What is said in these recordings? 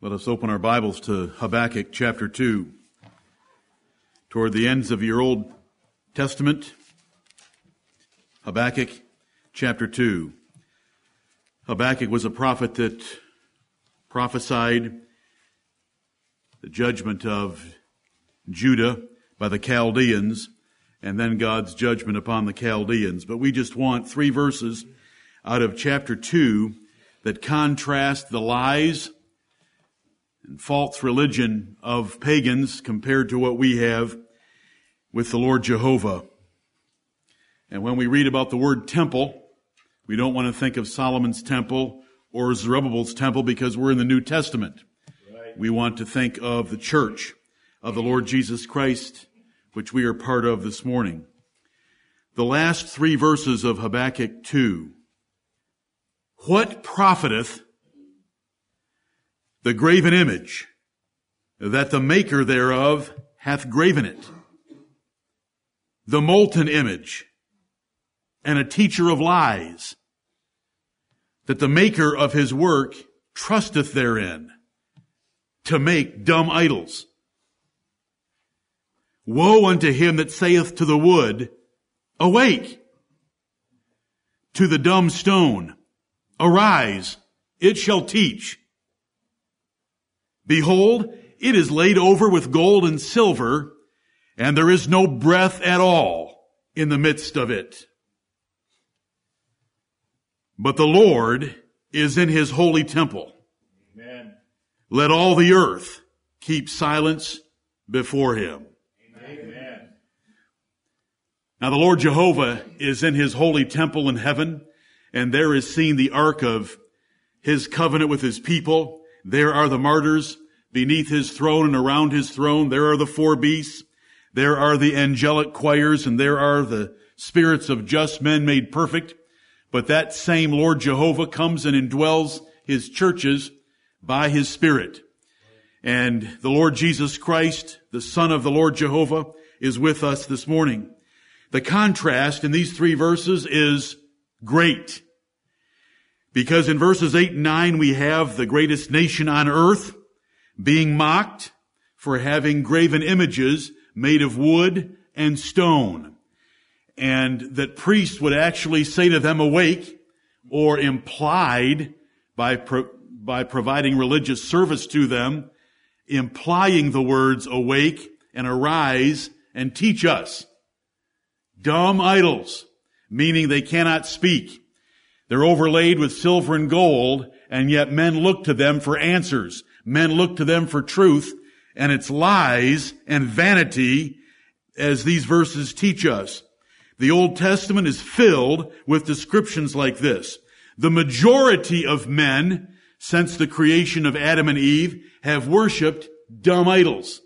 Let us open our Bibles to Habakkuk chapter 2. Toward the ends of your Old Testament, Habakkuk chapter 2. Habakkuk was a prophet that prophesied the judgment of Judah by the Chaldeans and then God's judgment upon the Chaldeans. But we just want three verses out of chapter 2 that contrast the lies and false religion of pagans compared to what we have with the Lord Jehovah. And when we read about the word temple, we don't want to think of Solomon's temple or Zerubbabel's temple because we're in the New Testament. Right. We want to think of the church of the Lord Jesus Christ, which we are part of this morning. The last three verses of Habakkuk 2. What profiteth the graven image that the maker thereof hath graven it. The molten image and a teacher of lies that the maker of his work trusteth therein to make dumb idols. Woe unto him that saith to the wood, awake, to the dumb stone, arise, it shall teach. Behold, it is laid over with gold and silver, and there is no breath at all in the midst of it. But the Lord is in his holy temple. Amen. Let all the earth keep silence before him. Amen. Now the Lord Jehovah is in his holy temple in heaven, and there is seen the ark of his covenant with his people. There are the martyrs beneath his throne and around his throne. There are the four beasts. There are the angelic choirs and there are the spirits of just men made perfect. But that same Lord Jehovah comes and indwells his churches by his spirit. And the Lord Jesus Christ, the son of the Lord Jehovah, is with us this morning. The contrast in these three verses is great. Because in verses 8 and 9 we have the greatest nation on earth being mocked for having graven images made of wood and stone. And that priests would actually say to them, awake, or implied by, pro- by providing religious service to them, implying the words awake and arise and teach us. Dumb idols, meaning they cannot speak. They're overlaid with silver and gold, and yet men look to them for answers. Men look to them for truth, and it's lies and vanity as these verses teach us. The Old Testament is filled with descriptions like this. The majority of men, since the creation of Adam and Eve, have worshiped dumb idols.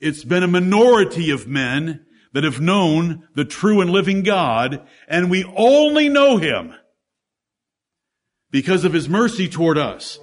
It's been a minority of men that have known the true and living God, and we only know Him because of His mercy toward us.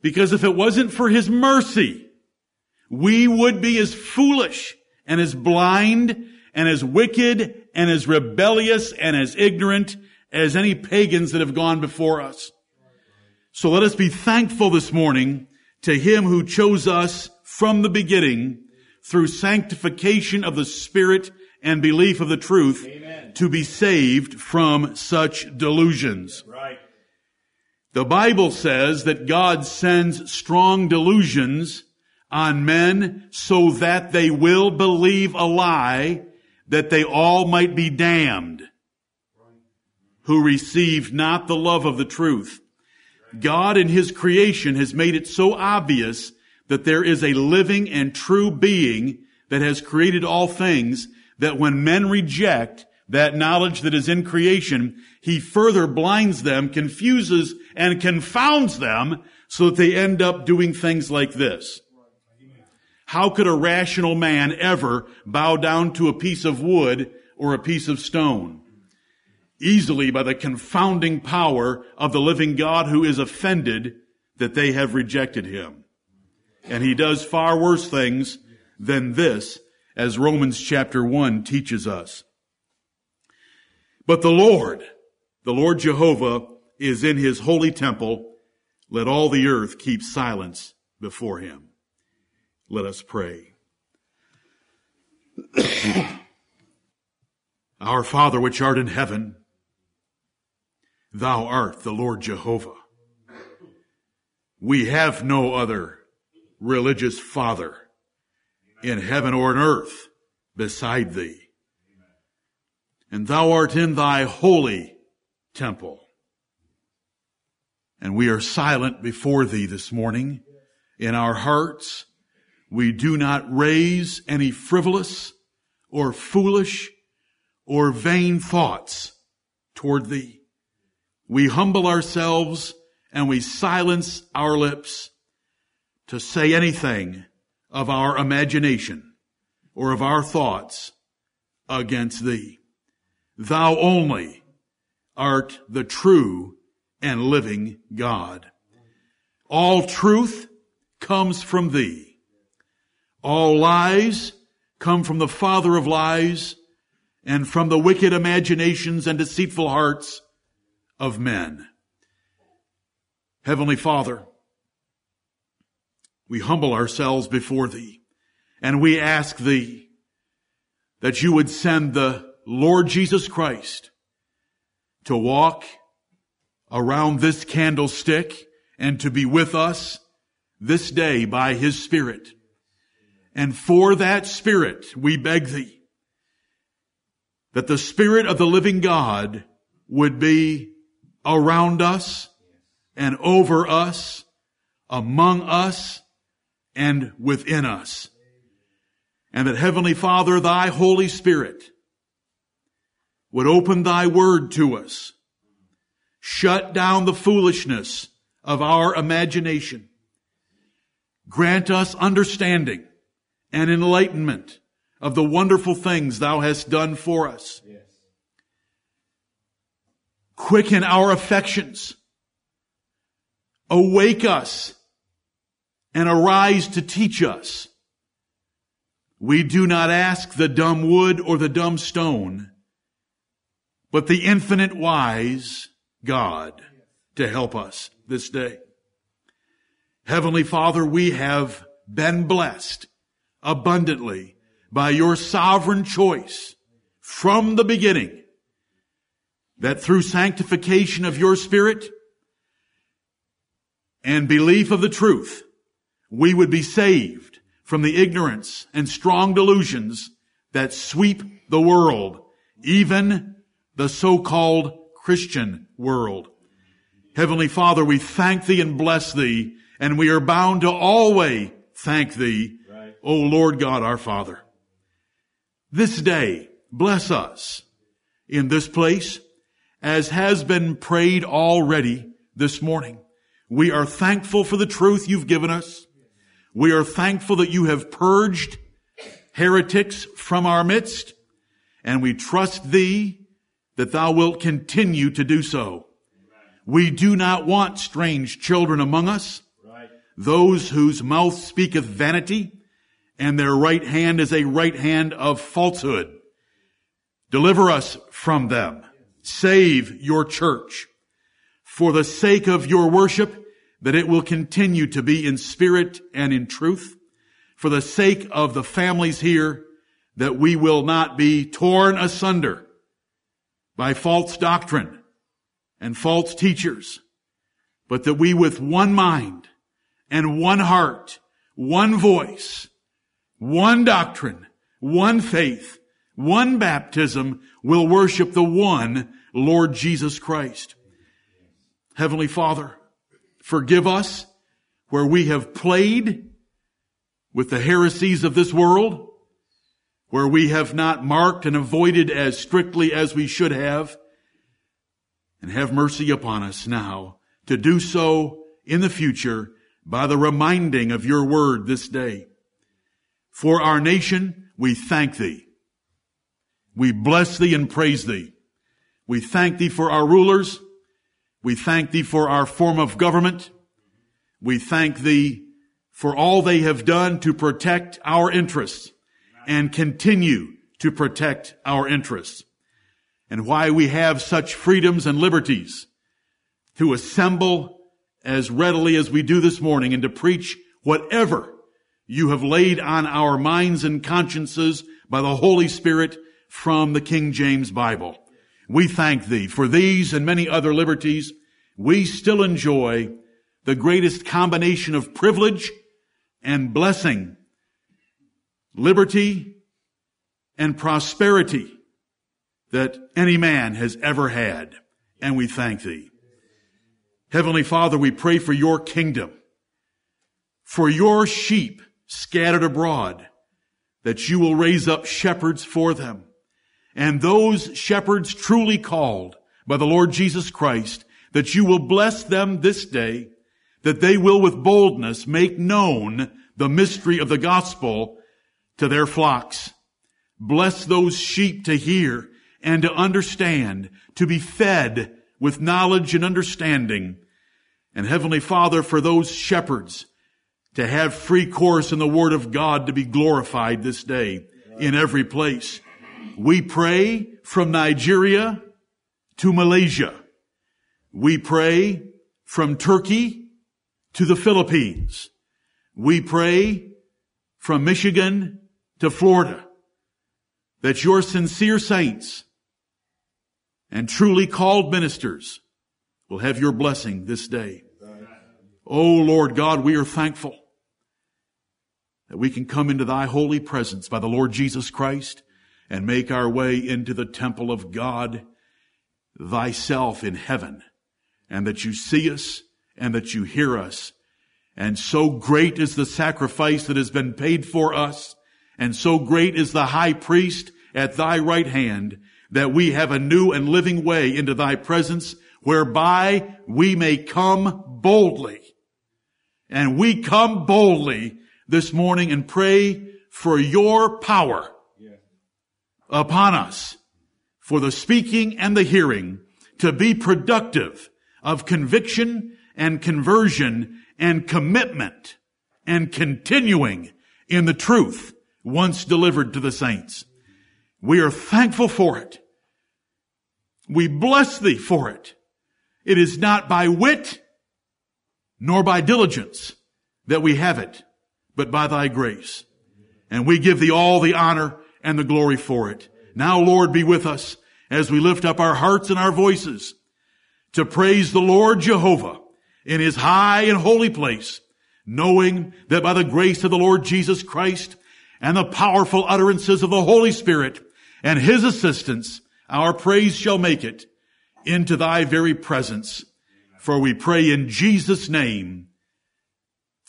Because if it wasn't for His mercy, we would be as foolish and as blind and as wicked and as rebellious and as ignorant as any pagans that have gone before us. So let us be thankful this morning to Him who chose us from the beginning through sanctification of the Spirit and belief of the truth Amen. to be saved from such delusions. Right. The Bible says that God sends strong delusions on men so that they will believe a lie that they all might be damned who received not the love of the truth. God in His creation has made it so obvious that there is a living and true being that has created all things that when men reject that knowledge that is in creation, He further blinds them, confuses and confounds them so that they end up doing things like this. How could a rational man ever bow down to a piece of wood or a piece of stone? Easily by the confounding power of the living God who is offended that they have rejected him. And he does far worse things than this, as Romans chapter 1 teaches us. But the Lord, the Lord Jehovah, is in his holy temple. Let all the earth keep silence before him. Let us pray. Our Father which art in heaven, thou art the Lord Jehovah. We have no other religious father in heaven or in earth beside thee. And thou art in thy holy temple. And we are silent before thee this morning in our hearts. We do not raise any frivolous or foolish or vain thoughts toward thee. We humble ourselves and we silence our lips to say anything of our imagination or of our thoughts against thee. Thou only art the true and living God. All truth comes from thee. All lies come from the father of lies and from the wicked imaginations and deceitful hearts of men. Heavenly Father, we humble ourselves before thee and we ask thee that you would send the Lord Jesus Christ to walk around this candlestick and to be with us this day by his spirit. And for that spirit, we beg thee that the spirit of the living God would be around us and over us, among us, and within us. And that Heavenly Father, thy Holy Spirit would open thy word to us, shut down the foolishness of our imagination, grant us understanding and enlightenment of the wonderful things thou hast done for us. Yes. Quicken our affections. Awake us and arise to teach us. We do not ask the dumb wood or the dumb stone, but the infinite wise God to help us this day. Heavenly Father, we have been blessed abundantly by your sovereign choice from the beginning that through sanctification of your spirit and belief of the truth, we would be saved from the ignorance and strong delusions that sweep the world, even the so-called Christian world. Heavenly Father, we thank thee and bless thee, and we are bound to always thank thee, right. O Lord God our Father. This day, bless us in this place, as has been prayed already this morning. We are thankful for the truth you've given us. We are thankful that you have purged heretics from our midst, and we trust thee that thou wilt continue to do so. We do not want strange children among us, those whose mouth speaketh vanity, and their right hand is a right hand of falsehood. Deliver us from them. Save your church. For the sake of your worship, that it will continue to be in spirit and in truth for the sake of the families here that we will not be torn asunder by false doctrine and false teachers, but that we with one mind and one heart, one voice, one doctrine, one faith, one baptism will worship the one Lord Jesus Christ. Heavenly Father, Forgive us where we have played with the heresies of this world, where we have not marked and avoided as strictly as we should have, and have mercy upon us now to do so in the future by the reminding of your word this day. For our nation, we thank thee. We bless thee and praise thee. We thank thee for our rulers. We thank thee for our form of government. We thank thee for all they have done to protect our interests and continue to protect our interests and why we have such freedoms and liberties to assemble as readily as we do this morning and to preach whatever you have laid on our minds and consciences by the Holy Spirit from the King James Bible. We thank thee for these and many other liberties. We still enjoy the greatest combination of privilege and blessing, liberty and prosperity that any man has ever had. And we thank thee. Heavenly Father, we pray for your kingdom, for your sheep scattered abroad, that you will raise up shepherds for them. And those shepherds truly called by the Lord Jesus Christ, that you will bless them this day, that they will with boldness make known the mystery of the gospel to their flocks. Bless those sheep to hear and to understand, to be fed with knowledge and understanding. And Heavenly Father, for those shepherds to have free course in the Word of God to be glorified this day in every place. We pray from Nigeria to Malaysia. We pray from Turkey to the Philippines. We pray from Michigan to Florida that your sincere saints and truly called ministers will have your blessing this day. Oh Lord God, we are thankful that we can come into thy holy presence by the Lord Jesus Christ and make our way into the temple of God, thyself in heaven, and that you see us and that you hear us. And so great is the sacrifice that has been paid for us, and so great is the high priest at thy right hand, that we have a new and living way into thy presence, whereby we may come boldly. And we come boldly this morning and pray for your power upon us for the speaking and the hearing to be productive of conviction and conversion and commitment and continuing in the truth once delivered to the saints. We are thankful for it. We bless thee for it. It is not by wit nor by diligence that we have it, but by thy grace. And we give thee all the honor and the glory for it. Now, Lord, be with us as we lift up our hearts and our voices to praise the Lord Jehovah in his high and holy place, knowing that by the grace of the Lord Jesus Christ and the powerful utterances of the Holy Spirit and his assistance, our praise shall make it into thy very presence. For we pray in Jesus' name.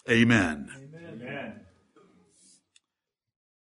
Amen.